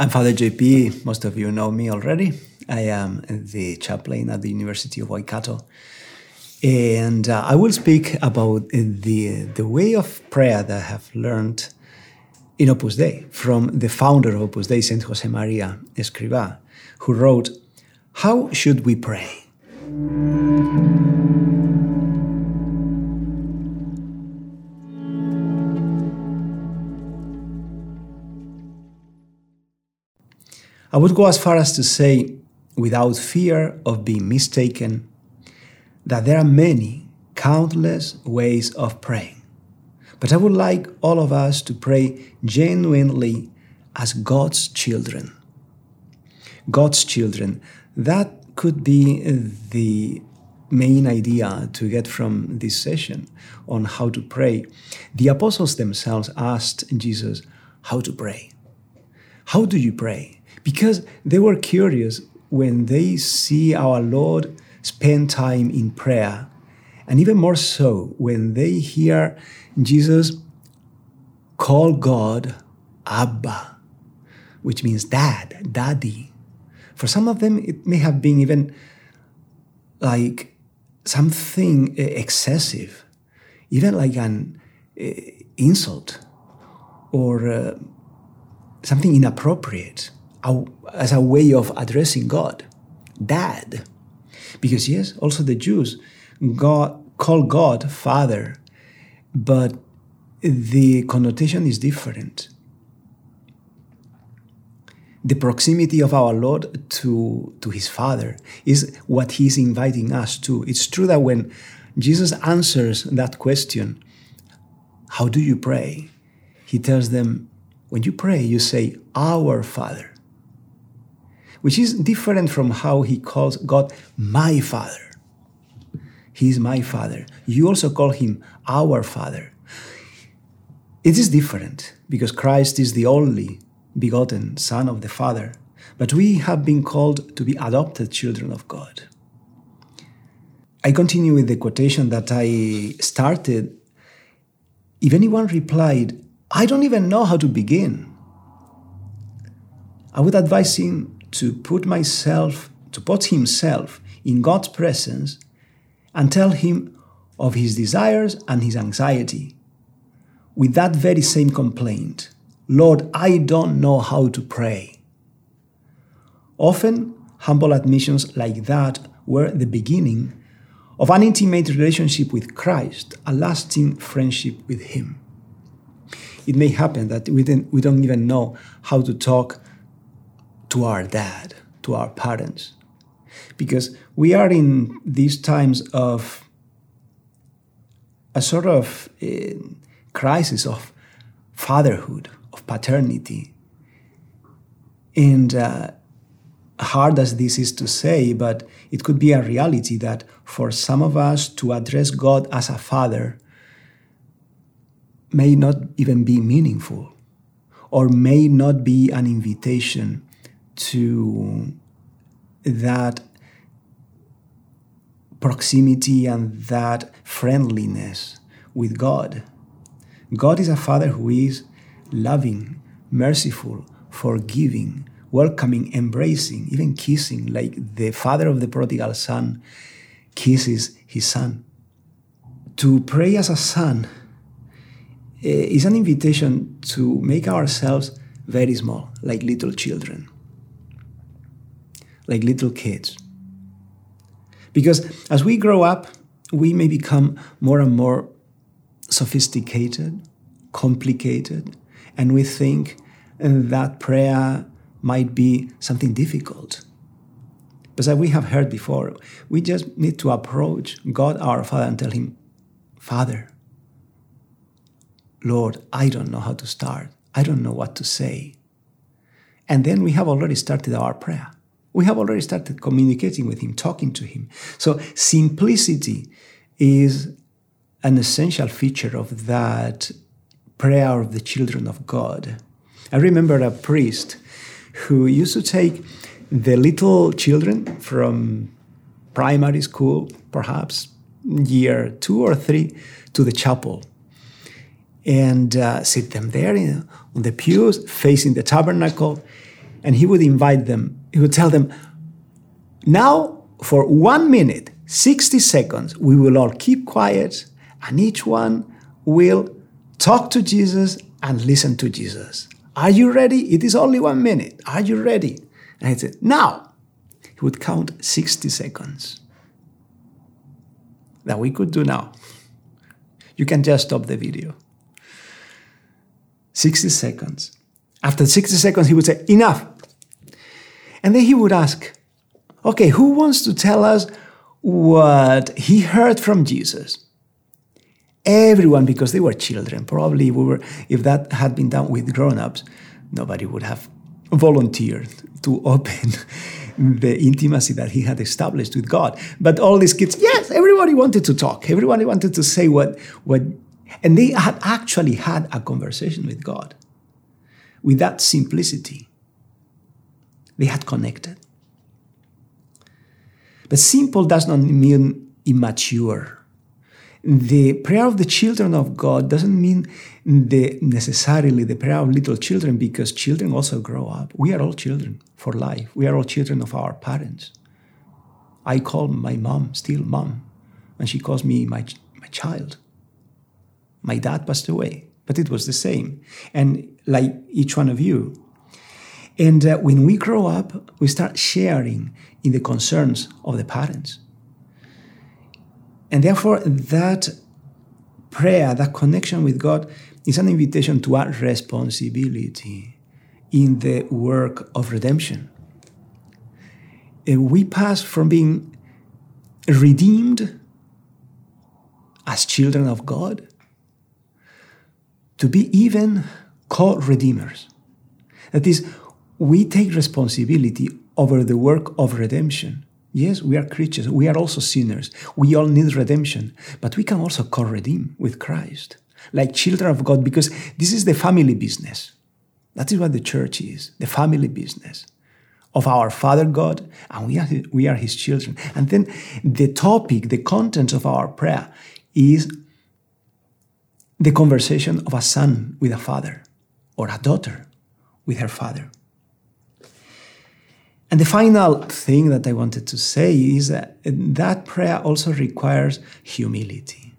I'm Father JP. Most of you know me already. I am the chaplain at the University of Waikato. And uh, I will speak about the, the way of prayer that I have learned in Opus Dei from the founder of Opus Dei, Saint Jose Maria Escrivá, who wrote, How should we pray? I would go as far as to say, without fear of being mistaken, that there are many, countless ways of praying. But I would like all of us to pray genuinely as God's children. God's children. That could be the main idea to get from this session on how to pray. The apostles themselves asked Jesus how to pray. How do you pray? Because they were curious when they see our Lord spend time in prayer, and even more so when they hear Jesus call God Abba, which means dad, daddy. For some of them, it may have been even like something excessive, even like an uh, insult or uh, something inappropriate a, as a way of addressing God, Dad. Because yes, also the Jews God call God Father, but the connotation is different. The proximity of our Lord to, to his Father is what he's inviting us to. It's true that when Jesus answers that question, How do you pray? He tells them, When you pray, you say, Our Father which is different from how he calls God my Father. He is my Father. You also call him our Father. It is different because Christ is the only begotten Son of the Father, but we have been called to be adopted children of God. I continue with the quotation that I started. If anyone replied, I don't even know how to begin, I would advise him to put myself, to put himself in God's presence and tell him of his desires and his anxiety. With that very same complaint, Lord, I don't know how to pray. Often, humble admissions like that were the beginning of an intimate relationship with Christ, a lasting friendship with Him. It may happen that we, we don't even know how to talk to our dad, to our parents. Because we are in these times of a sort of uh, crisis of fatherhood, of paternity. And uh, hard as this is to say, but it could be a reality that for some of us to address God as a father may not even be meaningful or may not be an invitation to that proximity and that friendliness with God. God is a Father who is loving, merciful, forgiving, welcoming, embracing, even kissing, like the father of the prodigal son kisses his son. To pray as a son eh, is an invitation to make ourselves very small, like little children like little kids. Because as we grow up, we may become more and more sophisticated, complicated, and we think uh, that prayer might be something difficult. But as we have heard before, we just need to approach God our Father and tell Him, Father, Lord, I don't know how to start. I don't know what to say. And then we have already started our prayer. We have already started communicating with him, talking to him. So simplicity is an essential feature of that prayer of the children of God. I remember a priest who used to take the little children from primary school, perhaps year two or three, to the chapel and uh, sit them there on the pews facing the tabernacle and he would invite them, he would tell them, now for one minute, 60 seconds, we will all keep quiet and each one will talk to Jesus and listen to Jesus. Are you ready? It is only one minute. Are you ready? And he said, now. He would count 60 seconds. That we could do now. You can just stop the video. 60 seconds. After 60 seconds, he would say, Enough. And then he would ask, Okay, who wants to tell us what he heard from Jesus? Everyone, because they were children. Probably we were, if that had been done with grown ups, nobody would have volunteered to open the intimacy that he had established with God. But all these kids, yes, everybody wanted to talk. Everybody wanted to say what, what and they had actually had a conversation with God with that simplicity. They had connected. But simple does not mean immature. The prayer of the children of God doesn't mean the, necessarily the prayer of little children because children also grow up. We are all children for life. We are all children of our parents. I call my mom still mom, and she calls me my, my child. My dad passed away, but it was the same. And like each one of you. And uh, when we grow up, we start sharing in the concerns of the parents. And therefore, that prayer, that connection with God, is an invitation to our responsibility in the work of redemption. And we pass from being redeemed as children of God to be even co redeemers. That is, we take responsibility over the work of redemption. Yes, we are creatures. We are also sinners. We all need redemption. But we can also co redeem with Christ, like children of God, because this is the family business. That is what the church is the family business of our Father God, and we are, we are His children. And then the topic, the content of our prayer is the conversation of a son with a father or a daughter with her father. And the final thing that I wanted to say is that that prayer also requires humility.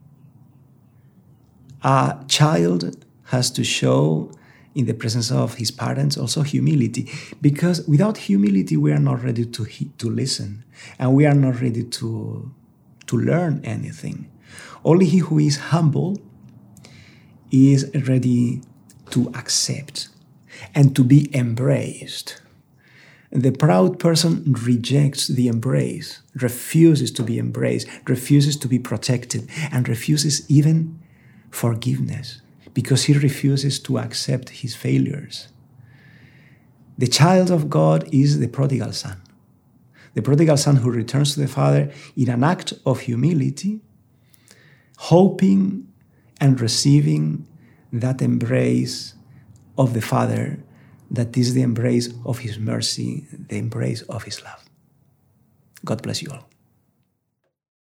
A child has to show in the presence of his parents also humility because without humility we are not ready to to listen and we are not ready to to learn anything only he who is humble is ready to accept and to be embraced. The proud person rejects the embrace, refuses to be embraced, refuses to be protected, and refuses even forgiveness because he refuses to accept his failures. The child of God is the prodigal son. The prodigal son who returns to the Father in an act of humility, hoping and receiving that embrace of the Father that is the embrace of His mercy, the embrace of His love. God bless you all.